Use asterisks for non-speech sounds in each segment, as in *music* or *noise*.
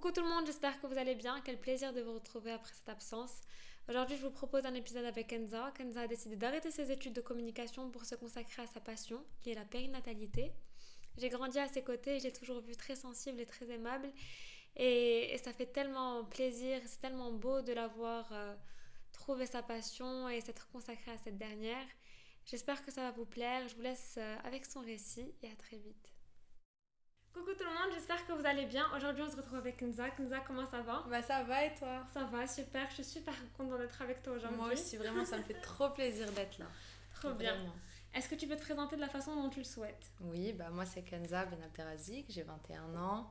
Coucou tout le monde, j'espère que vous allez bien. Quel plaisir de vous retrouver après cette absence. Aujourd'hui, je vous propose un épisode avec Kenza. Kenza a décidé d'arrêter ses études de communication pour se consacrer à sa passion, qui est la périnatalité. J'ai grandi à ses côtés et j'ai toujours vu très sensible et très aimable. Et, ça fait tellement plaisir, c'est tellement beau de l'avoir euh, trouvé sa passion et s'être consacré à cette dernière. J'espère que ça va vous plaire. Je vous laisse euh, avec son récit et à très vite. Coucou tout le monde, j'espère que vous allez bien. Aujourd'hui, on se retrouve avec Kenza. Kenza, comment ça va? Bah ça va et toi? Ça va, super. Je suis super contente d'être avec toi aujourd'hui. Moi aussi, vraiment, ça me fait trop plaisir d'être là. Trop bien. Est-ce que tu peux te présenter de la façon dont tu le souhaites? Oui, bah moi c'est Kenza Benabderazik, j'ai 21 ans.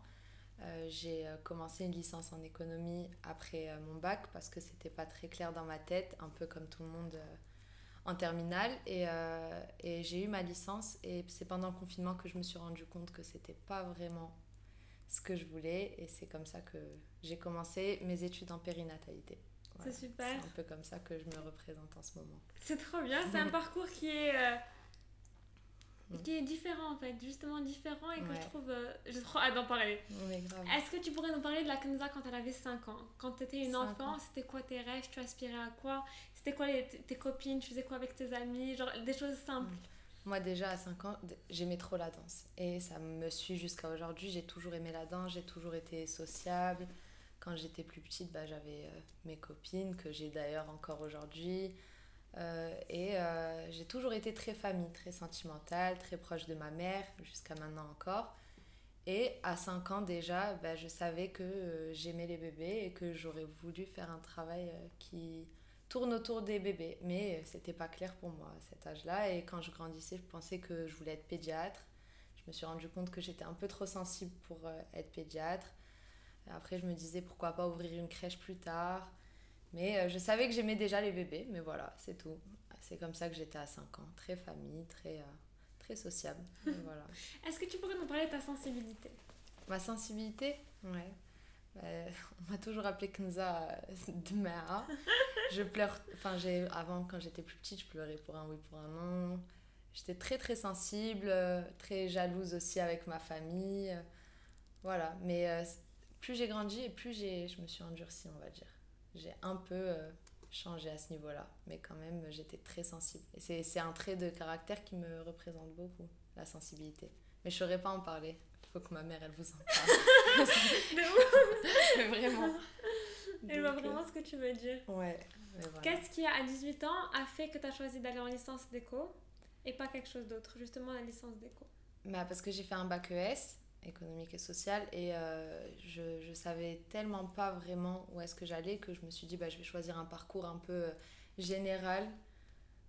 Euh, j'ai euh, commencé une licence en économie après euh, mon bac parce que c'était pas très clair dans ma tête, un peu comme tout le monde en terminale et, euh, et j'ai eu ma licence et c'est pendant le confinement que je me suis rendu compte que c'était pas vraiment ce que je voulais et c'est comme ça que j'ai commencé mes études en périnatalité. c'est super. C'est un peu comme ça que je me représente en ce moment. C'est trop bien, c'est un parcours qui est euh, Mm. qui est différent en fait, justement différent et que je trouve. Euh, j'ai trop hâte d'en parler. Est-ce que tu pourrais nous parler de la Kenza quand elle avait 5 ans? Quand tu étais une enfant, c'était quoi tes rêves? Tu aspirais à quoi? C'était quoi tes copines? Tu faisais quoi avec tes amis? Genre des choses simples. Mm. Moi déjà à 5 ans, j'aimais trop la danse et ça me suit jusqu'à aujourd'hui. J'ai toujours aimé la danse, j'ai toujours été sociable. Quand j'étais plus petite, bah, j'avais euh, mes copines que j'ai d'ailleurs encore aujourd'hui. Euh, et euh, j'ai toujours été très famille, très sentimentale, très proche de ma mère, jusqu'à maintenant encore. Et à 5 ans déjà, bah, je savais que euh, j'aimais les bébés et que j'aurais voulu faire un travail qui tourne autour des bébés. Mais c'était pas clair pour moi à cet âge-là. Et quand je grandissais, je pensais que je voulais être pédiatre. Je me suis rendu compte que j'étais un peu trop sensible pour être pédiatre. Après, je me disais pourquoi pas ouvrir une crèche plus tard. Mais euh, je savais que j'aimais déjà les bébés, mais voilà, c'est tout. C'est comme ça que j'étais à 5 ans, très famille, très, euh, très sociable. *laughs* voilà. Est-ce que tu pourrais nous parler de ta sensibilité? Ma sensibilité? Ouais. Bah, *laughs* on m'a toujours appelé Kenza Dmea. *laughs* je pleure. Enfin, avant, quand j'étais plus petite, je pleurais pour un oui, pour un non. J'étais très très sensible, très jalouse aussi avec ma famille. Voilà. Mais euh, plus j'ai grandi et plus je me suis endurcie, on va dire j'ai un peu euh, changé à ce niveau-là. Mais quand même, j'étais très sensible. Et c'est un trait de caractère qui me représente beaucoup, la sensibilité. Mais je ne saurais pas en parler. Il faut que ma mère, elle vous en parle. *laughs* mais vraiment. Elle voit vraiment ce que tu veux dire. Ouais. Qu'est-ce qui, à 18 ans, a fait que tu as choisi d'aller en licence d'éco et pas quelque chose d'autre? Justement, la licence d'éco. Bah, parce que j'ai fait un bac ES économique et sociale. Et euh, je, je savais tellement pas vraiment où est-ce que j'allais que je me suis dit bah, je vais choisir un parcours un peu euh, général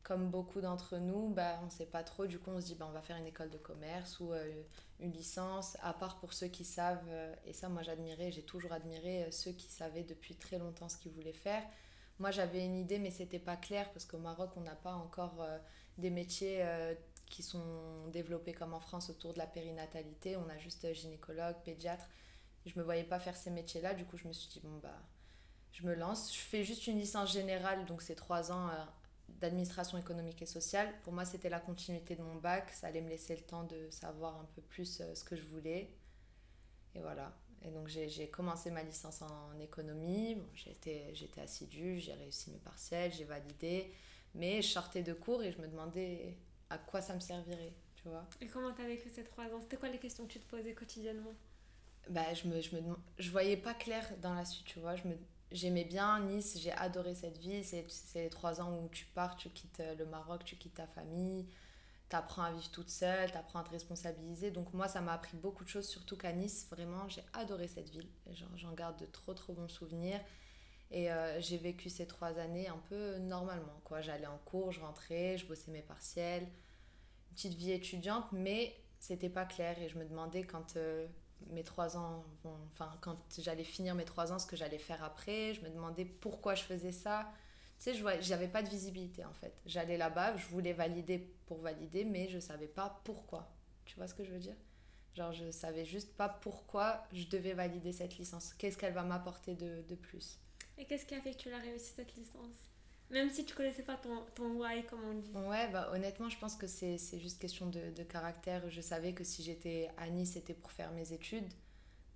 comme beaucoup d'entre nous. Bah, on sait pas trop. Du coup on se dit bah, on va faire une école de commerce ou euh, une licence à part pour ceux qui savent et ça moi j'admirais j'ai toujours admiré ceux qui savaient depuis très longtemps ce qu'ils voulaient faire. Moi j'avais une idée mais c'était pas clair parce qu'au Maroc on n'a pas encore des métiers qui sont développés comme en France autour de la périnatalité. On a juste gynécologue, pédiatre. Je me voyais pas faire ces métiers-là. Du coup, je me suis dit, bon, bah, je me lance. Je fais juste une licence générale, donc c'est trois ans euh, d'administration économique et sociale. Pour moi, c'était la continuité de mon bac. Ça allait me laisser le temps de savoir un peu plus euh, ce que je voulais. Et voilà. Et donc, j'ai commencé ma licence en, économie. Bon, J'étais assidue, j'ai réussi mes partiels, j'ai validé. Mais je sortais de cours et je me demandais à quoi ça me servirait, tu vois. Et comment t'as vécu ces trois ans? C'était quoi les questions que tu te posais quotidiennement? Bah, je me, je me je voyais pas clair dans la suite, tu vois. Je me, j'aimais bien Nice, j'ai adoré cette vie. C'est, c'est les trois ans où tu pars, tu quittes euh, le Maroc, tu quittes ta famille, t'apprends à vivre toute seule, t'apprends à te responsabiliser. Donc moi, ça m'a appris beaucoup de choses, surtout qu'à Nice, vraiment, j'ai adoré cette ville. Genre, j'en garde de trop, trop bons souvenirs. Et euh, j'ai vécu ces trois années un peu normalement. quoi. J'allais en cours, je rentrais, je bossais mes partiels. Une petite vie étudiante, mais c'était pas clair. Et je me demandais quand euh, mes trois ans, enfin, quand j'allais finir mes trois ans, ce que j'allais faire après. Je me demandais pourquoi je faisais ça. Tu sais, je n'avais pas de visibilité en fait. J'allais là-bas, je voulais valider pour valider, mais je savais pas pourquoi. Tu vois ce que je veux dire? Genre, je savais juste pas pourquoi je devais valider cette licence. Qu'est-ce qu'elle va m'apporter de, de plus? Et qu'est-ce qui a fait que tu l'as réussi cette licence? Même si tu connaissais pas ton, ton why, comme on dit. Ouais, bah, honnêtement, je pense que c'est juste question de, de, caractère. Je savais que si j'étais à Nice, c'était pour faire mes études.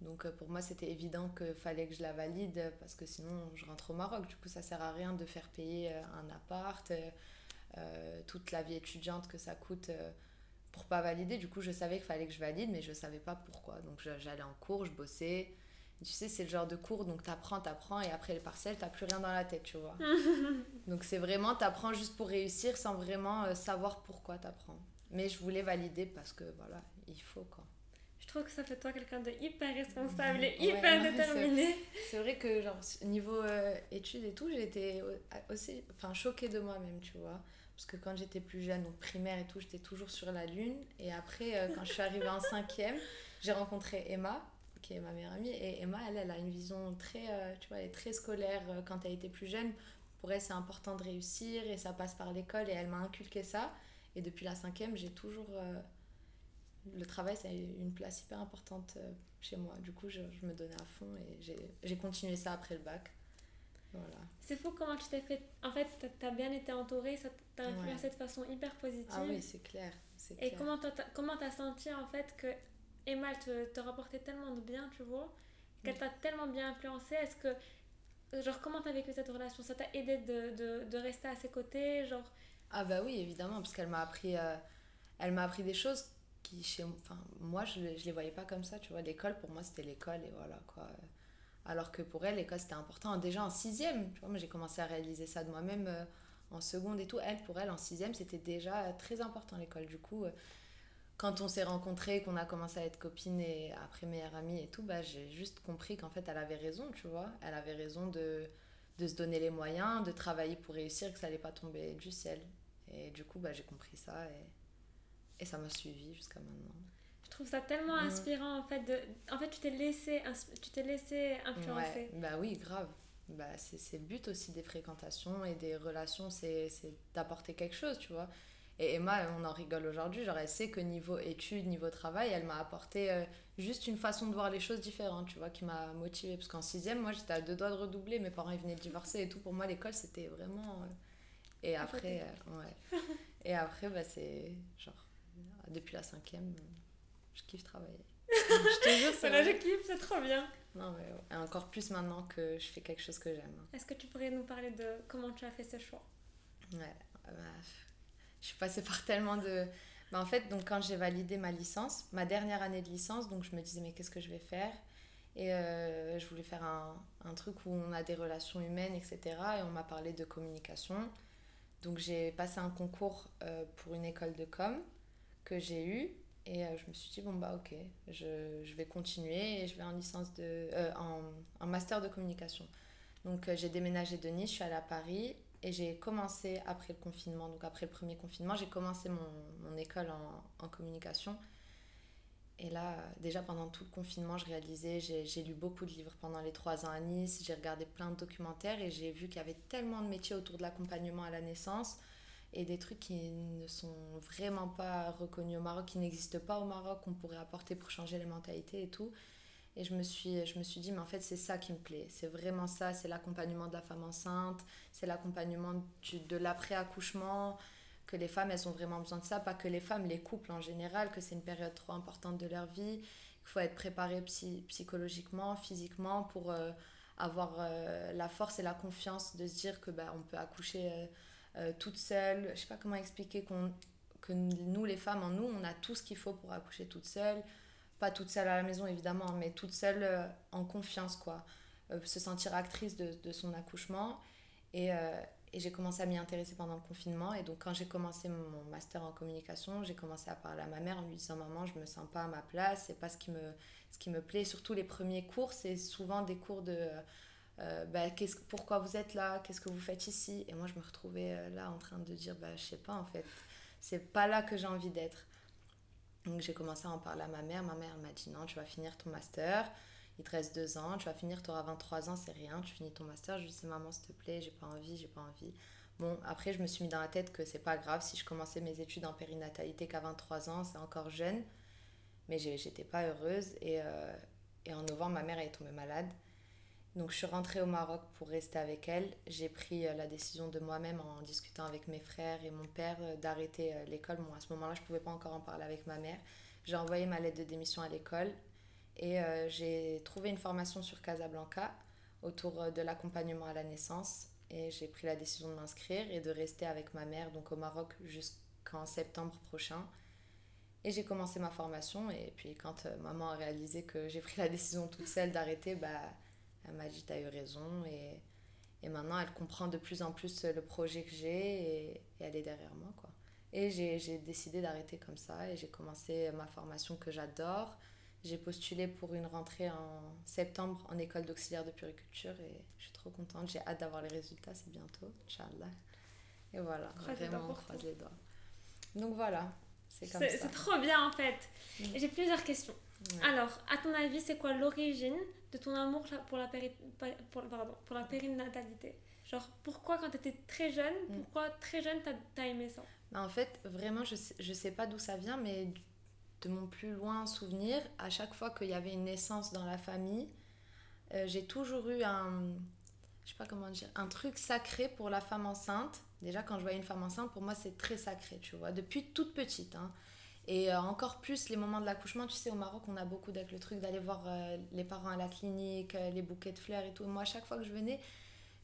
Donc pour moi, c'était évident qu'il fallait que je la valide parce que sinon, je rentre au Maroc. Du coup, ça sert à rien de faire payer un appart, toute la vie étudiante que ça coûte pour pas valider. Du coup, je savais qu'il fallait que je valide, mais je savais pas pourquoi. Donc j'allais en cours, je bossais. Tu sais, c'est le genre de cours, donc t'apprends, t'apprends, et après les partiels, t'as plus rien dans la tête, tu vois. *laughs* donc c'est vraiment, t'apprends juste pour réussir sans vraiment euh, savoir pourquoi t'apprends. Mais je voulais valider parce que voilà, il faut quoi. Je trouve que ça fait toi quelqu'un de hyper responsable et hyper déterminé. C'est vrai que genre niveau euh, études et tout, j'étais aussi enfin choquée de moi-même, tu vois. Parce que quand j'étais plus jeune, donc primaire et tout, j'étais toujours sur la lune. Et après, euh, quand je suis arrivée en cinquième, j'ai rencontré Emma, qui est ma meilleure amie. Et Emma, elle, elle a une vision très, euh, tu vois, elle est très scolaire euh, quand elle était plus jeune. Pour elle, c'est important de réussir et ça passe par l'école. Et elle m'a inculqué ça. Et depuis la cinquième, j'ai toujours... le travail, c'est une place hyper importante chez moi. Du coup, je, je me donnais à fond et j'ai continué ça après le bac. C'est fou comment tu t'es fait. En fait, tu as bien été entourée, ça t'a influencé de façon hyper positive. Ah oui, c'est clair. Et clair. comment t'as as senti en fait que Emma te, te rapportait tellement de bien, tu vois, qu'elle t'a tellement bien influencé Est-ce que. Genre, comment t'as vécu cette relation? Ça t'a aidé de, de, rester à ses côtés genre... Ah bah oui, évidemment, parce qu'elle m'a appris, euh, appris des choses qui, chez enfin, moi, je, je les voyais pas comme ça, tu vois. L'école, pour moi, c'était l'école et voilà, quoi. Alors que pour elle, l'école, c'était important. Déjà en sixième, tu vois, moi j'ai commencé à réaliser ça de moi-même euh, en seconde et tout. Elle, pour elle, en sixième, c'était déjà très important l'école. Du coup, euh, quand on s'est rencontrés, qu'on a commencé à être copines et après meilleure amie et tout, bah, j'ai juste compris qu'en fait, elle avait raison, tu vois. Elle avait raison de, de se donner les moyens, de travailler pour réussir, que ça allait pas tomber du ciel. Et du coup, bah, j'ai compris ça et, et ça m'a suivi jusqu'à maintenant trouve ça tellement mm. inspirant en fait. De... En fait, tu t'es laissé, tu t'es laissé influencer. bah oui, grave. Bah, c'est le but aussi des fréquentations et des relations, c'est d'apporter quelque chose, tu vois. Et Emma, on en rigole aujourd'hui, genre elle sait que niveau études, niveau travail, elle m'a apporté euh, juste une façon de voir les choses différentes, tu vois, qui m'a motivée. Parce qu'en sixième, moi j'étais à deux doigts de redoubler, mes parents ils venaient de divorcer et tout. Pour moi, l'école c'était vraiment. Euh, et après, euh, ouais. *laughs* et après, bah, c'est genre, depuis la cinquième je kiffe travailler. *laughs* je te jure, c'est je kiffe, c'est trop bien. Non, mais encore plus maintenant que je fais quelque chose que j'aime. Est-ce que tu pourrais nous parler de comment tu as fait ce choix? Ouais, bah, je suis passée par tellement de. Bah, en fait, donc quand j'ai validé ma licence, ma dernière année de licence, donc je me disais, mais qu'est-ce que je vais faire? Et euh, je voulais faire un, un, truc où on a des relations humaines, etc. Et on m'a parlé de communication. Donc j'ai passé un concours euh, pour une école de com que j'ai eu et euh, je me suis dit, bon, bah ok, je, je, vais continuer et je vais en licence de. En, en, master de communication. Donc j'ai déménagé de Nice, je suis allée à Paris et j'ai commencé après le confinement. Donc après le premier confinement, j'ai commencé mon, mon école en, en, communication. Et là, déjà pendant tout le confinement, je réalisais, j'ai lu beaucoup de livres pendant les trois ans à Nice, j'ai regardé plein de documentaires et j'ai vu qu'il y avait tellement de métiers autour de l'accompagnement à la naissance et des trucs qui ne sont vraiment pas reconnus au Maroc, qui n'existent pas au Maroc, qu'on pourrait apporter pour changer les mentalités et tout. Et je me suis, je me suis dit, mais en fait, c'est ça qui me plaît. C'est vraiment ça. C'est l'accompagnement de la femme enceinte, c'est l'accompagnement de l'après-accouchement, que les femmes, elles ont vraiment besoin de ça. Pas que les femmes, les couples en général, que c'est une période trop importante de leur vie. Il faut être préparé psychologiquement, physiquement pour euh, avoir euh, la force et la confiance de se dire que bah, on peut accoucher. Euh, toute seule. Je sais pas comment expliquer qu'on, que nous, les femmes, en nous, on a tout ce qu'il faut pour accoucher toute seule. Pas toute seule à la maison, évidemment, mais toute seule euh, en confiance, quoi. Euh, se sentir actrice de, son accouchement. Et, et j'ai commencé à m'y intéresser pendant le confinement. Et donc, quand j'ai commencé mon master en communication, j'ai commencé à parler à ma mère en lui disant Maman, je me sens pas à ma place, c'est pas ce qui me, ce qui me plaît. Surtout les premiers cours, c'est souvent des cours de euh, bah, pourquoi vous êtes là, qu'est-ce que vous faites ici? Et moi, je me retrouvais euh, là en train de dire, bah, je sais pas en fait, c'est pas là que j'ai envie d'être. Donc j'ai commencé à en parler à ma mère. Ma mère m'a dit, non, tu vas finir ton master, il te reste deux ans, tu vas finir, tu auras 23 ans, c'est rien, tu finis ton master. Je lui dis, maman, s'il te plaît, j'ai pas envie, j'ai pas envie. Bon, après, je me suis mis dans la tête que c'est pas grave si je commençais mes études en périnatalité qu'à 23 ans, c'est encore jeune. Mais j'étais pas heureuse. Et, euh, et en novembre, ma mère est tombée malade. Donc je suis rentrée au Maroc pour rester avec elle. J'ai pris euh, la décision de moi-même en discutant avec mes frères et mon père euh, d'arrêter euh, l'école. Bon, à ce moment-là, je ne pouvais pas encore en parler avec ma mère. J'ai envoyé ma lettre de démission à l'école Et j'ai trouvé une formation sur Casablanca autour de l'accompagnement à la naissance. Et j'ai pris la décision de m'inscrire et de rester avec ma mère donc au Maroc jusqu'en septembre prochain. Et j'ai commencé ma formation. Et puis quand maman a réalisé que j'ai pris la décision toute seule d'arrêter, bah, elle m'a dit, t'as eu raison. Et, et, maintenant, elle comprend de plus en plus le projet que j'ai et, et elle est derrière moi. quoi. Et j'ai décidé d'arrêter comme ça. Et j'ai commencé ma formation que j'adore. J'ai postulé pour une rentrée en septembre en école d'auxiliaire de puriculture et je suis trop contente. J'ai hâte d'avoir les résultats, c'est bientôt, Inch'Allah. Et voilà, vraiment, on croise les doigts. Donc voilà, c'est comme ça. C'est trop bien en fait. Mm. J'ai plusieurs questions. Alors, à ton avis, c'est quoi l'origine de ton amour pour la, péri... pour, pardon, pour la périnatalité? Genre, pourquoi quand tu étais très jeune, mm. pourquoi très jeune t'as as aimé ça? Bah, En fait, vraiment, je sais, je sais pas d'où ça vient, mais de mon plus loin souvenir, à chaque fois qu'il y avait une naissance dans la famille, euh, j'ai toujours eu un, je sais pas comment dire, un truc sacré pour la femme enceinte. Déjà, quand je voyais une femme enceinte, pour moi, c'est très sacré, tu vois, depuis toute petite. Hein. Et euh, encore plus les moments de l'accouchement, tu sais, au Maroc, on a beaucoup avec le truc d'aller voir euh, les parents à la clinique, les bouquets de fleurs et tout. Moi, à chaque fois que je venais,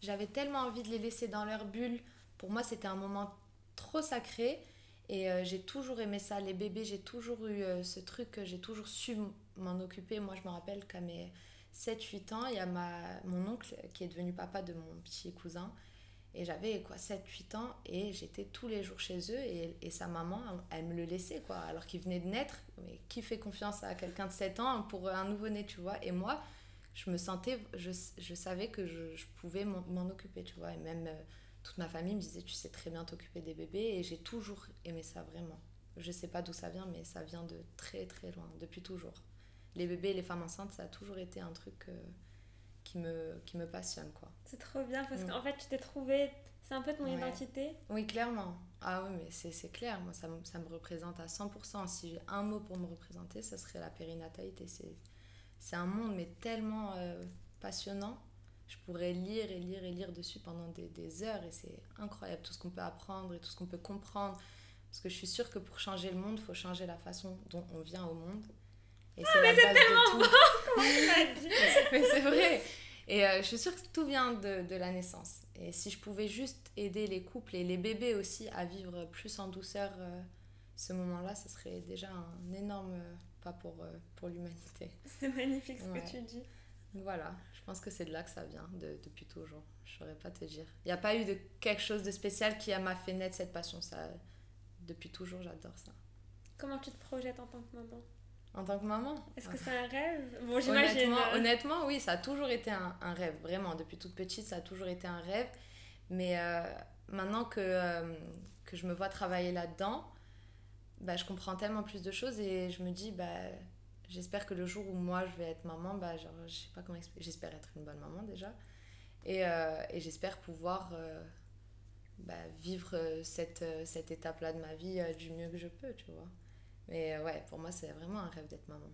j'avais tellement envie de les laisser dans leur bulle. Pour moi, c'était un moment trop sacré. Et euh, j'ai toujours aimé ça. Les bébés, j'ai toujours eu euh, ce truc, j'ai toujours su m'en occuper. Moi, je me rappelle qu'à mes 7-8 ans, il y a ma, mon oncle qui est devenu papa de mon petit cousin. Et j'avais quoi 7-8 ans et j'étais tous les jours chez eux et, et, sa maman, elle me le laissait quoi. Alors qu'il venait de naître, mais qui fait confiance à quelqu'un de 7 ans pour un nouveau-né, tu vois? Et moi, je me sentais, je, je savais que je, pouvais m'en occuper, tu vois? Et même... Euh, toute ma famille me disait tu sais très bien t'occuper des bébés et j'ai toujours aimé ça vraiment. Je sais pas d'où ça vient mais ça vient de très très loin, depuis toujours. Les bébés et les femmes enceintes ça a toujours été un truc euh, qui, me, qui me passionne quoi. C'est trop bien parce qu'en fait tu t'es trouvé, c'est un peu ton identité. Oui clairement. Ah oui mais c'est clair, moi ça, ça, me représente à 100%. Si j'ai un mot pour me représenter ça serait la périnatalité. C'est un monde mais tellement euh, passionnant je pourrais lire et lire et lire dessus pendant des, des heures et c'est incroyable tout ce qu'on peut apprendre et tout ce qu'on peut comprendre. Parce que je suis sûre que pour changer le monde, il faut changer la façon dont on vient au monde. Et ah, mais c'est tellement beau *laughs* *laughs* Mais c'est vrai Et euh, je suis sûre que tout vient de, de, la naissance. Et si je pouvais juste aider les couples et les bébés aussi à vivre plus en douceur euh, ce moment-là, ce serait déjà un énorme pas pour, euh, pour l'humanité. C'est magnifique ce que tu dis. Voilà, je pense que c'est de là que ça vient, de, depuis toujours. Je saurais pas te dire. Il n'y a pas eu de quelque chose de spécial qui m'a fait naître cette passion. Ça, depuis toujours, j'adore ça. Comment tu te projettes en tant que maman? En tant que maman Est-ce que c'est un rêve? Bon, j'imagine. Honnêtement, honnêtement, oui, ça a toujours été un, un, rêve. Vraiment, depuis toute petite, ça a toujours été un rêve. Mais euh, maintenant que, euh, que je me vois travailler là-dedans, bah, je comprends tellement plus de choses et je me dis, bah, j'espère que le jour où moi je vais être maman, bah, genre, je sais pas comment expliquer, j'espère être une bonne maman déjà. Et, euh, et j'espère pouvoir bah, vivre cette, cette étape-là de ma vie du mieux que je peux, tu vois. Mais ouais, pour moi, c'est vraiment un rêve d'être maman.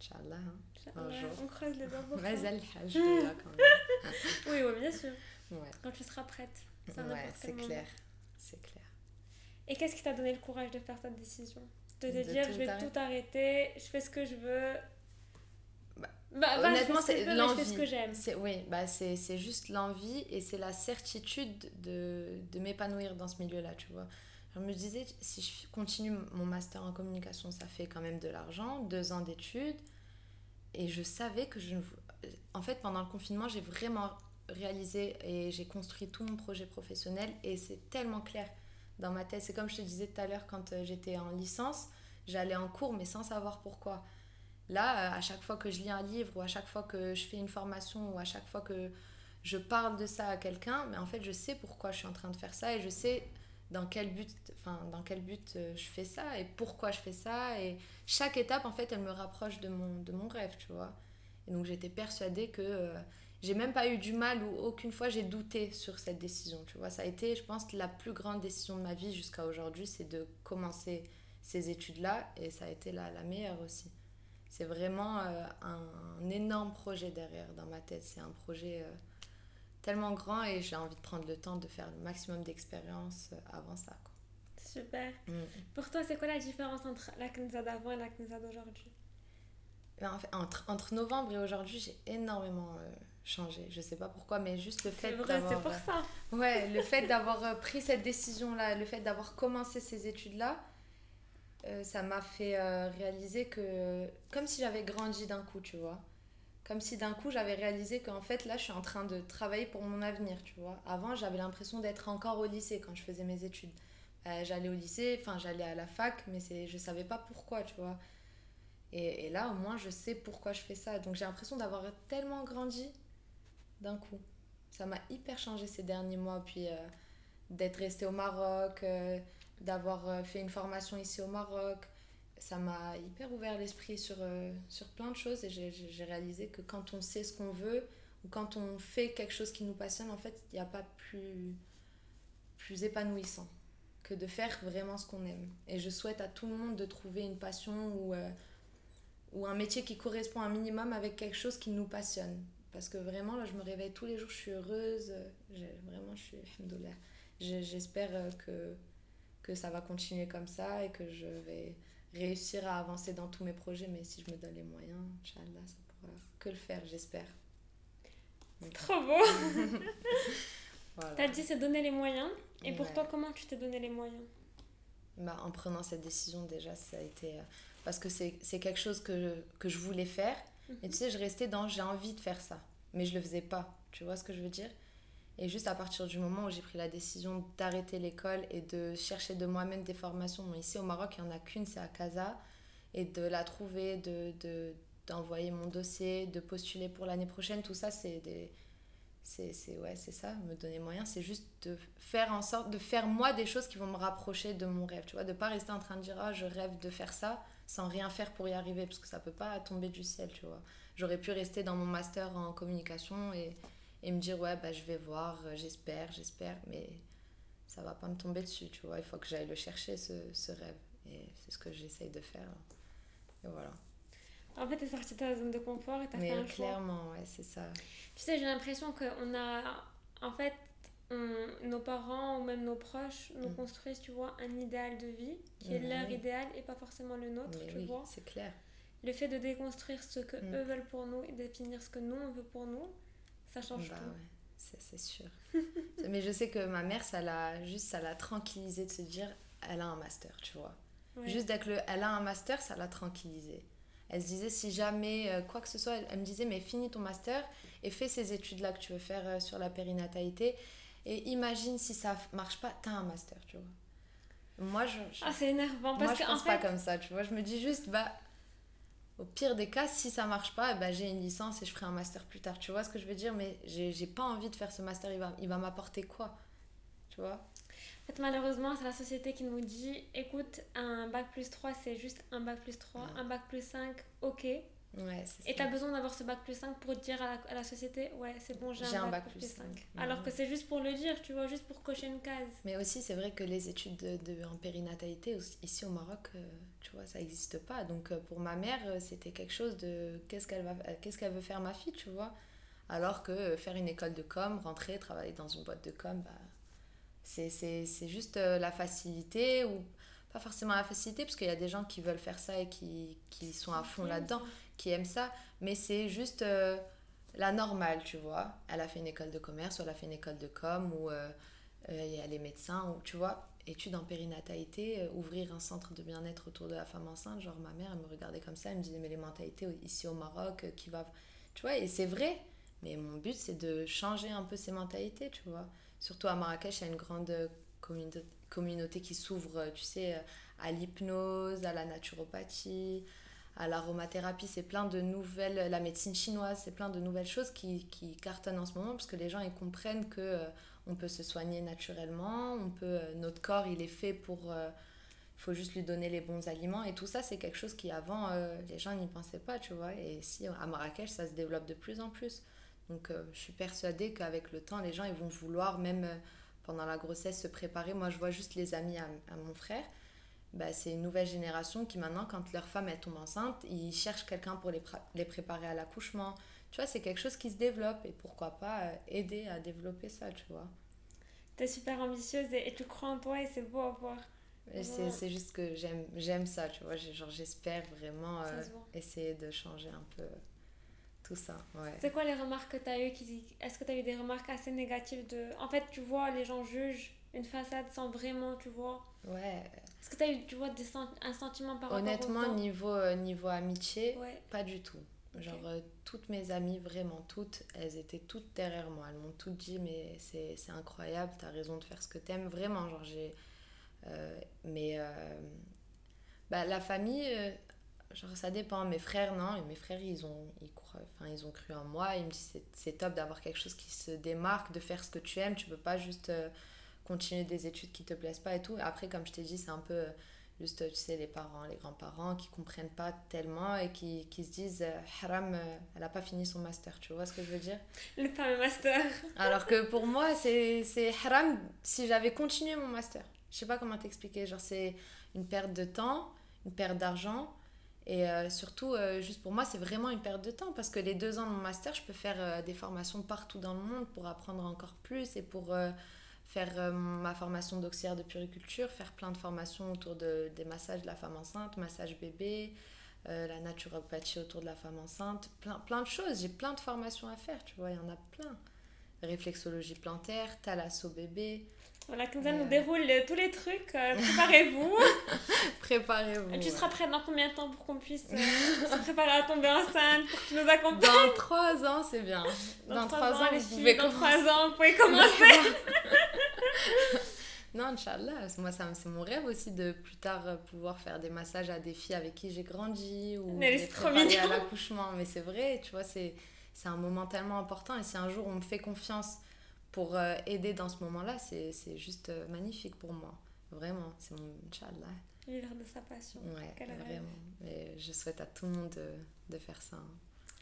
Inch'Allah, hein, un jour. On creuse les doigts pour Mais elle, je là quand même. *laughs* oui, oui, bien sûr. Ouais. Quand tu seras prête. Ouais, c'est clair. C'est clair. Et qu'est-ce qui t'a donné le courage de faire cette décision? De te dire je vais tout arrêter, je fais ce que je veux. Bah, bah, honnêtement, c'est l'envie. ce que j'aime. Oui, bah, c'est juste l'envie et c'est la certitude de, de m'épanouir dans ce milieu-là, tu vois. Je me disais, si je continue mon master en communication, ça fait quand même de l'argent, deux ans d'études. Et je savais que je... En fait, pendant le confinement, j'ai vraiment réalisé et j'ai construit tout mon projet professionnel et c'est tellement clair dans ma tête. C'est comme je te disais tout à l'heure quand euh, j'étais en licence, j'allais en cours mais sans savoir pourquoi. Là, euh, à chaque fois que je lis un livre ou à chaque fois que je fais une formation ou à chaque fois que je parle de ça à quelqu'un, mais en fait, je sais pourquoi je suis en train de faire ça et je sais dans quel but, enfin, dans quel but euh, je fais ça et pourquoi je fais ça. Et chaque étape, en fait, elle me rapproche de mon, de mon rêve, tu vois. Et donc, j'étais persuadée que j'ai même pas eu du mal ou aucune fois j'ai douté sur cette décision. Tu vois, ça a été, je pense, la plus grande décision de ma vie jusqu'à aujourd'hui, c'est de commencer ces études-là et ça a été la, la meilleure aussi. C'est vraiment euh, un, énorme projet derrière dans ma tête. C'est un projet euh, tellement grand et j'ai envie de prendre le temps de faire le maximum d'expérience euh, avant ça. Quoi. Super. Mm. Pour toi, c'est quoi la différence entre la Kenza d'avant et la Kenza d'aujourd'hui? Ben, entre, entre, novembre et aujourd'hui, j'ai énormément euh, changé. Je sais pas pourquoi, mais juste le fait d'avoir... C'est pour ça. Ouais, le fait d'avoir pris cette décision-là, le fait d'avoir commencé ces études-là, ça m'a fait réaliser que... Comme si j'avais grandi d'un coup, tu vois. Comme si d'un coup j'avais réalisé qu'en fait là je suis en train de travailler pour mon avenir, tu vois. Avant j'avais l'impression d'être encore au lycée quand je faisais mes études. Euh, j'allais au lycée, enfin j'allais à la fac, mais je savais pas pourquoi, tu vois. Et, et, là au moins je sais pourquoi je fais ça. Donc j'ai l'impression d'avoir tellement grandi d'un coup. Ça m'a hyper changé ces derniers mois, puis euh, d'être restée au Maroc, euh, d'avoir fait une formation ici au Maroc, ça m'a hyper ouvert l'esprit sur, euh, sur plein de choses et j'ai réalisé que quand on sait ce qu'on veut ou quand on fait quelque chose qui nous passionne, en fait, il n'y a pas plus, plus épanouissant que de faire vraiment ce qu'on aime. Et je souhaite à tout le monde de trouver une passion ou, euh, ou un métier qui correspond un minimum avec quelque chose qui nous passionne. Parce que vraiment, là, je me réveille tous les jours, je suis heureuse. Vraiment, je suis... *laughs* J'espère euh, que, que ça va continuer comme ça et que je vais réussir à avancer dans tous mes projets, mais si je me donne les moyens, Inch'Allah, ça pourra que le faire, j'espère. Trop beau voilà. *laughs* T'as dit c'est donner les moyens, et pour toi, comment tu t'es donné les moyens? Bah, En prenant cette décision, déjà, ça a été. Euh, parce que c'est quelque chose que, que je voulais faire, et tu sais, je restais dans j'ai envie de faire ça, mais je le faisais pas. Tu vois ce que je veux dire? Et juste à partir du moment où j'ai pris la décision d'arrêter l'école et de chercher de moi-même des formations, ici au Maroc, il n'y en a qu'une, c'est à Casa, et de la trouver, de, de, d'envoyer mon dossier, de postuler pour l'année prochaine, tout ça, c'est des... C'est, ouais, c'est ça, me donner moyen, c'est juste de faire en sorte, de faire moi des choses qui vont me rapprocher de mon rêve, tu vois, de pas rester en train de dire, ah, je rêve de faire ça, sans rien faire pour y arriver, parce que ça peut pas tomber du ciel, tu vois. J'aurais pu rester dans mon master en communication et, et me dire ouais bah je vais voir euh, j'espère j'espère mais ça va pas me tomber dessus tu vois il faut que j'aille le chercher ce, ce rêve et c'est ce que j'essaye de faire et voilà en fait, t'es sortie de ta zone de confort et t'as fait un choix. clairement, ouais, c'est ça. Tu sais, j'ai l'impression qu'on a... En fait, nos parents ou même nos proches nous mm. construisent, tu vois, un idéal de vie qui est leur idéal et pas forcément le nôtre, tu oui, vois. c'est clair. Le fait de déconstruire ce que mm. eux veulent pour nous et définir ce que nous, on veut pour nous, ça change bah, tout. Ouais, c'est sûr. *laughs* Mais je sais que ma mère, ça l'a juste, ça l'a tranquillisée de se dire, elle a un master, tu vois. Juste dès que le, elle a un master, ça l'a tranquillisée. Elle se disait, si jamais euh, quoi que ce soit, elle, me disait, mais finis ton master et fais ces études-là que tu veux faire euh, sur la périnatalité. Et imagine si ça marche pas, t'as un master, tu vois. Moi, je. ah, c'est énervant. Parce moi, je pense pas comme ça, tu vois. Je me dis juste, bah, au pire des cas, si ça marche pas, eh ben, j'ai une licence et je ferai un master plus tard. Tu vois ce que je veux dire? Mais j'ai pas envie de faire ce master. Il va, il va m'apporter quoi? Tu vois? En fait, malheureusement, c'est la société qui nous dit écoute, un bac plus 3, c'est juste un bac plus 3. Un bac plus 5, ok. Ouais, et tu as besoin d'avoir ce bac plus 5 pour dire à la, à la société ouais, c'est bon, j'ai un, bac, plus 5. Alors que c'est juste pour le dire, tu vois, juste pour cocher une case. Mais aussi, c'est vrai que les études de, de en périnatalité, ici au Maroc, euh, tu vois, ça n'existe pas. Donc euh, pour ma mère, euh, c'était quelque chose de qu'est-ce qu'elle va qu'est-ce qu'elle veut faire ma fille, tu vois? Alors que faire une école de com, rentrer, travailler dans une boîte de com, bah, c'est juste la facilité ou pas forcément la facilité parce qu'il y a des gens qui veulent faire ça et qui, qui sont à fond là-dedans qui aiment ça, mais c'est juste euh, la normale, tu vois. Elle a fait une école de commerce, ou elle a fait une école de com, ou euh, euh, elle est médecin, ou tu vois, études en périnatalité, ouvrir un centre de bien-être autour de la femme enceinte. Genre, ma mère, elle me regardait comme ça, elle me disait, mais les mentalités ici au Maroc, qui va. Tu vois, et c'est vrai, mais mon but, c'est de changer un peu ces mentalités, tu vois. Surtout à Marrakech, il y a une grande communauté, communauté qui s'ouvre, tu sais, à l'hypnose, à la naturopathie, à l'aromathérapie, c'est plein de nouvelles, la médecine chinoise, c'est plein de nouvelles choses qui, qui, cartonnent en ce moment parce que les gens ils comprennent que euh, on peut se soigner naturellement, on peut, euh, notre corps il est fait pour, il euh, faut juste lui donner les bons aliments et tout ça c'est quelque chose qui avant les gens n'y pensaient pas, tu vois. Et si à Marrakech ça se développe de plus en plus, donc je suis persuadée qu'avec le temps les gens ils vont vouloir même pendant la grossesse se préparer. Moi je vois juste les amis à mon frère bah, c'est une nouvelle génération qui maintenant, quand leur femme est tombe enceinte, ils cherchent quelqu'un pour les, les préparer à l'accouchement. Tu vois, c'est quelque chose qui se développe et pourquoi pas euh, aider à développer ça, tu vois. T'es super ambitieuse et, tu crois en toi et c'est beau à voir. C'est juste que j'aime ça, tu vois. Genre, j'espère vraiment euh, essayer de changer un peu tout ça. Ouais. C'est quoi les remarques que tu as eues qui... Est-ce que tu as eu des remarques assez négatives de... En fait, tu vois, les gens jugent une façade sans vraiment, tu vois. Ouais. Est-ce que tu as eu, tu vois, des un sentiment par Honnêtement, rapport niveau, euh, niveau amitié, pas du tout. Genre, euh, toutes mes amies, vraiment toutes, elles étaient toutes derrière moi. Elles m'ont toutes dit, mais c'est incroyable, t'as raison de faire ce que t'aimes. Vraiment, genre, j'ai. Euh, mais. bah, la famille, genre, ça dépend. Mes frères, non. Et mes frères, ils ont, ils, croient, ils ont cru en moi. Ils me disent, c'est top d'avoir quelque chose qui se démarque, de faire ce que tu aimes. Tu peux pas juste continuer des études qui te plaisent pas et tout. Après, comme je t'ai dit, c'est un peu euh, juste, tu sais, les parents, les grands-parents qui comprennent pas tellement et qui, qui se disent euh, Haram, euh, elle a pas fini son master, tu vois ce que je veux dire? Le fameux master. Alors que pour moi, c'est Haram si j'avais continué mon master. Je sais pas comment t'expliquer, genre c'est une perte de temps, une perte d'argent. Et surtout, juste pour moi, c'est vraiment une perte de temps parce que les deux ans de mon master, je peux faire des formations partout dans le monde pour apprendre encore plus et pour faire euh, ma formation d'auxiliaire de puriculture, faire plein de formations autour de, des massages de la femme enceinte, massage bébé, euh, la naturopathie autour de la femme enceinte, plein, plein de choses. J'ai plein de formations à faire, tu vois, il y en a plein. Réflexologie plantaire, thalasso bébé. Voilà, Kenza nous déroule tous les trucs. Euh, préparez-vous. *laughs* préparez-vous. Tu seras prête dans combien de temps pour qu'on puisse se préparer à tomber enceinte, pour que tu nous accompagnes? Dans trois ans, c'est bien. Dans, trois, ans, vous pouvez dans trois ans, vous pouvez commencer. *laughs* *laughs* non, Inch'Allah, moi c'est mon rêve aussi de plus tard euh, pouvoir faire des massages à des filles avec qui j'ai grandi ou les préparer à l'accouchement. Mais c'est vrai, tu vois, c'est un moment tellement important et si un jour on me fait confiance pour euh, aider dans ce moment-là, c'est juste euh, magnifique pour moi. Vraiment, c'est mon Inch'Allah. Vivre de sa passion. Ouais, vraiment. Et je souhaite à tout le monde de, de faire ça.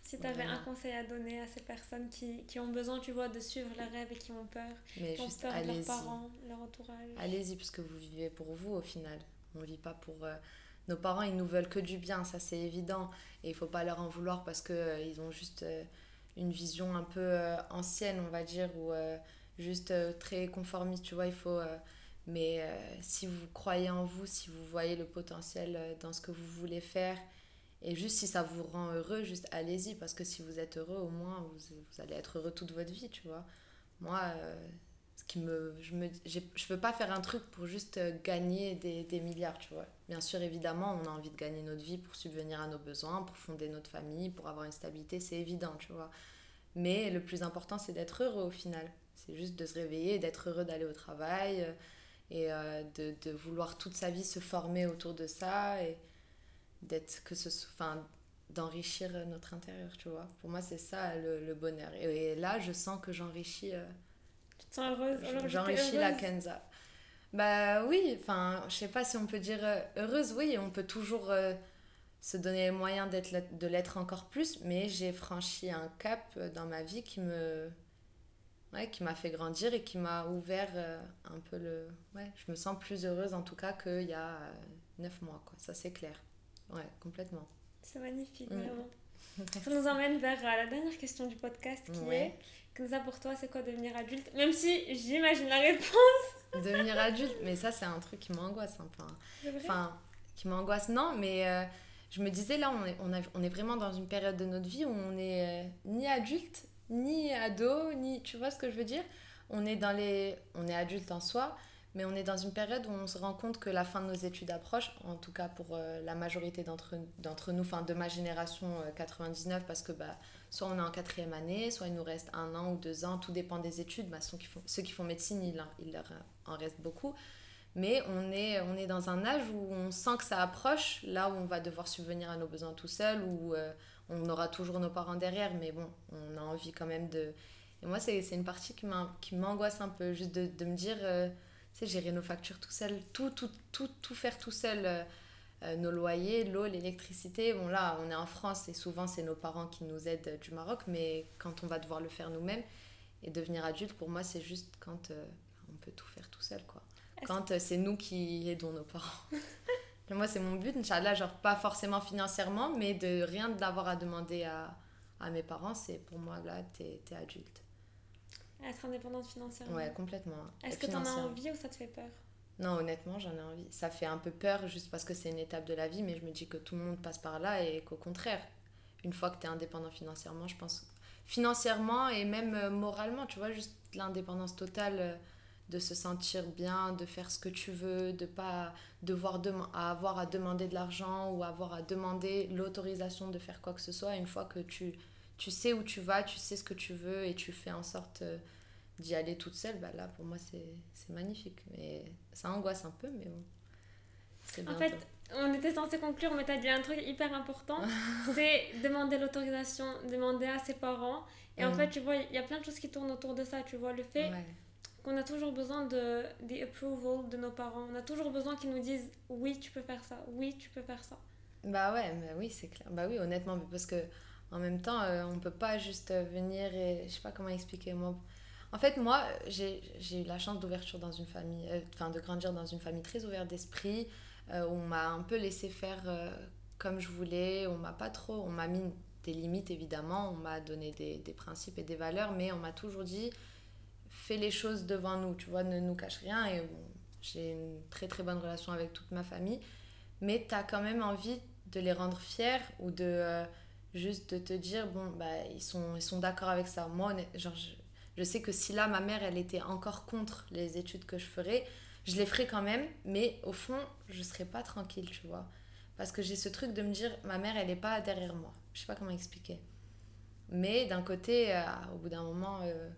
Si tu avais un conseil à donner à ces personnes qui, qui, ont besoin, tu vois, de suivre leurs rêves et qui ont peur, Mais qui ont peur de leurs parents, leur entourage. Allez-y, parce que vous vivez pour vous au final. On ne vit pas pour... Euh, nos parents, ils nous veulent que du bien, ça c'est évident. Et il faut pas leur en vouloir parce qu'ils euh, ils ont juste euh, une vision un peu ancienne, on va dire, ou juste très conformiste, tu vois, il faut... mais si vous croyez en vous, si vous voyez le potentiel dans ce que vous voulez faire, et juste si ça vous rend heureux, juste allez-y, parce que si vous êtes heureux, au moins vous, allez être heureux toute votre vie, tu vois. Moi, euh, ce qui me, je ne je veux pas faire un truc pour juste euh, gagner des, des, milliards, tu vois. Bien sûr, évidemment, on a envie de gagner notre vie pour subvenir à nos besoins, pour fonder notre famille, pour avoir une stabilité, c'est évident, tu vois. Mais le plus important, c'est d'être heureux au final. C'est juste de se réveiller, d'être heureux d'aller au travail euh, et de, de, vouloir toute sa vie se former autour de ça. D'être que ce enfin d'enrichir notre intérieur tu vois. Pour moi c'est ça le, le bonheur. Et, là je sens que j'enrichis euh, tu te sens heureuse j'enrichis la Kenza. Bah oui enfin je sais pas si on peut dire euh, heureuse. Oui on peut toujours euh, se donner les moyens d'être de l'être encore plus mais j'ai franchi un cap dans ma vie qui me ouais, qui m'a fait grandir et qui m'a ouvert un peu le ouais je me sens plus heureuse en tout cas qu'il y a neuf mois quoi. Ça c'est clair Ouais, complètement. C'est magnifique, mm. vraiment. *laughs* Ça nous emmène vers euh, la dernière question du podcast qui est que ça pour toi, c'est quoi devenir adulte? Même si j'imagine la réponse. *laughs* devenir adulte, mais ça, c'est un truc qui m'angoisse un peu. Hein. Enfin, qui m'angoisse, non, mais euh, je me disais là, on est, on, a, on est vraiment dans une période de notre vie où on est euh, ni adulte, ni ado, ni. Tu vois ce que je veux dire? On est dans les on est adulte en soi mais on est dans une période où on se rend compte que la fin de nos études approche, en tout cas pour euh, la majorité d'entre nous, enfin de ma génération 99, euh, parce que bah, soit on est en quatrième année, soit il nous reste un an ou deux ans, tout dépend des études. Bah, ceux, qui font, ceux qui font médecine, il, leur en reste beaucoup. Mais on est, on est dans un âge où on sent que ça approche, là où on va devoir subvenir à nos besoins tout seul, où euh, on aura toujours nos parents derrière, mais bon, on a envie quand même de... Et moi, c'est une partie qui m'angoisse un peu, juste de, de me dire sais, gérer nos factures tout seul, tout, tout, tout, tout faire tout seul. Euh, euh, nos loyers, l'eau, l'électricité. Bon, là, on est en France et souvent, c'est nos parents qui nous aident du Maroc, mais quand on va devoir le faire nous-mêmes et devenir adulte, pour moi, c'est juste quand euh, on peut tout faire tout seul, quoi. Quand c'est nous qui aidons nos parents. *laughs* moi, c'est mon but, Inch'Allah, genre pas forcément financièrement, mais de rien d'avoir à demander à, à mes parents, c'est pour moi, là, t'es es adulte. Être indépendante financièrement Ouais, complètement. Est-ce que tu en as envie ou ça te fait peur? Non, honnêtement, j'en ai envie. Ça fait un peu peur juste parce que c'est une étape de la vie, mais je me dis que tout le monde passe par là et qu'au contraire, une fois que tu es indépendant financièrement, je pense, financièrement et même euh, moralement, tu vois, juste l'indépendance totale euh, de se sentir bien, de faire ce que tu veux, de pas devoir avoir à demander de l'argent ou avoir à demander l'autorisation de faire quoi que ce soit. Une fois que tu, tu sais où tu vas, tu sais ce que tu veux et tu fais en sorte euh, d'y aller toute seule, bah là pour moi c'est magnifique. Mais ça angoisse un peu, mais bon. En fait, on était censé conclure, mais tu as dit un truc hyper important *laughs* c'est demander l'autorisation, demander à ses parents. Et en mm. fait, tu vois, il y a plein de choses qui tournent autour de ça. Tu vois, le fait qu'on a toujours besoin de the approval de nos parents. On a toujours besoin qu'ils nous disent oui, tu peux faire ça, oui, tu peux faire ça. Bah ouais, mais oui, c'est clair. Bah oui, honnêtement, parce que en même temps, euh, on peut pas juste venir et je sais pas comment expliquer. Moi, en fait, moi, j'ai eu la chance d'ouverture dans une famille, euh, enfin de grandir dans une famille très ouverte d'esprit. Euh, on m'a un peu laissé faire euh, comme je voulais. On m'a pas trop, on m'a mis des limites évidemment. On m'a donné des, des, principes et des valeurs, mais on m'a toujours dit fais les choses devant nous. Tu vois, ne nous cache rien. Et bon, j'ai une très très bonne relation avec toute ma famille, mais tu as quand même envie de les rendre fiers ou de juste de te dire bon bah ils sont ils sont d'accord avec ça. Moi, genre je sais que si là, ma mère, elle était encore contre les études que je ferais, je les ferais quand même, mais au fond, je serais pas tranquille, tu vois. Parce que j'ai ce truc de me dire, ma mère, elle est pas derrière moi. Je sais pas comment expliquer. Mais d'un côté, euh, au bout d'un moment, euh,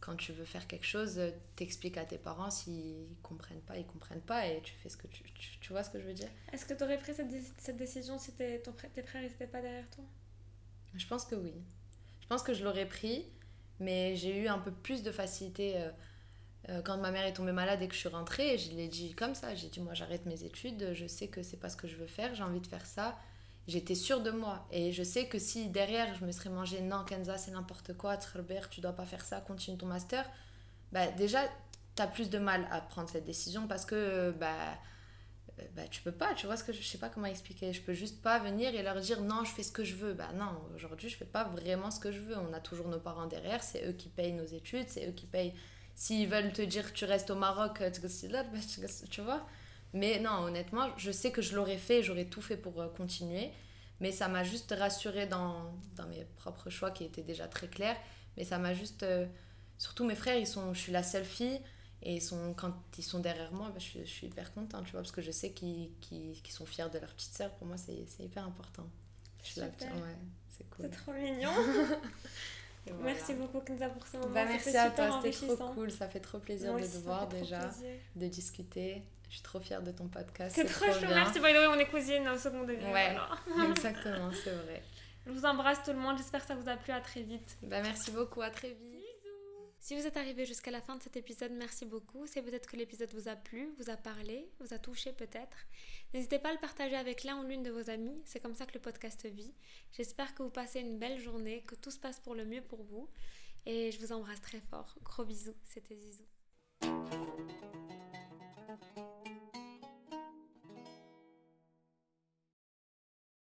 quand tu veux faire quelque chose, euh, t'expliques à tes parents s'ils comprennent pas, ils comprennent pas et tu fais ce que tu... Tu, vois ce que je veux dire? Est-ce que tu aurais pris cette, cette décision si ton, tes frères n'étaient pas derrière toi? Je pense que oui. Je pense que je l'aurais pris, mais j'ai eu un peu plus de facilité euh, euh, quand ma mère est tombée malade et que je suis rentrée. Je l'ai dit comme ça. J'ai dit, moi, j'arrête mes études. Je sais que c'est pas ce que je veux faire. J'ai envie de faire ça. J'étais sûre de moi. Et je sais que si derrière, je me serais mangé, non, Kenza, c'est n'importe quoi. Robert, tu dois pas faire ça. Continue ton master. Bah, déjà, tu as plus de mal à prendre cette décision parce que, bah, bah, tu peux pas, tu vois ce que je, je sais pas comment expliquer. Je peux juste pas venir et leur dire non, je fais ce que je veux. Bah non, aujourd'hui, je fais pas vraiment ce que je veux. On a toujours nos parents derrière, c'est eux qui payent nos études, c'est eux qui payent. S'ils veulent te dire tu restes au Maroc, euh, tu vois. Mais non, honnêtement, je sais que je l'aurais fait, j'aurais tout fait pour euh, continuer. Mais ça m'a juste rassurée dans, dans, mes propres choix qui étaient déjà très clairs. Mais ça m'a juste. surtout mes frères, ils sont, je suis la seule fille. Et sont, quand ils sont derrière moi, bah, je, suis hyper contente, tu vois, parce que je sais qu'ils sont fiers de leur petite sœur. Pour moi, c'est hyper important. Je ouais, c'est cool. C'est trop mignon. *laughs* Merci beaucoup, Kenza, pour ce moment. Bah, merci à toi, c'était trop cool. Ça fait trop plaisir de te voir déjà, de discuter. Je suis trop fière de ton podcast. C'est trop, chou. Merci, by the way, on est cousines au second degré. Ouais, *laughs* exactement, c'est vrai. Je vous embrasse tout le monde. J'espère que ça vous a plu. À très vite. Bah, merci beaucoup. À très vite. Si vous êtes arrivé jusqu'à la fin de cet épisode, merci beaucoup. C'est peut-être que l'épisode vous a plu, vous a parlé, vous a touché peut-être. N'hésitez pas à le partager avec l'un ou l'une de vos amis. C'est comme ça que le podcast vit. J'espère que vous passez une belle journée, que tout se passe pour le mieux pour vous. Et je vous embrasse très fort. Gros bisous. C'était Zizou.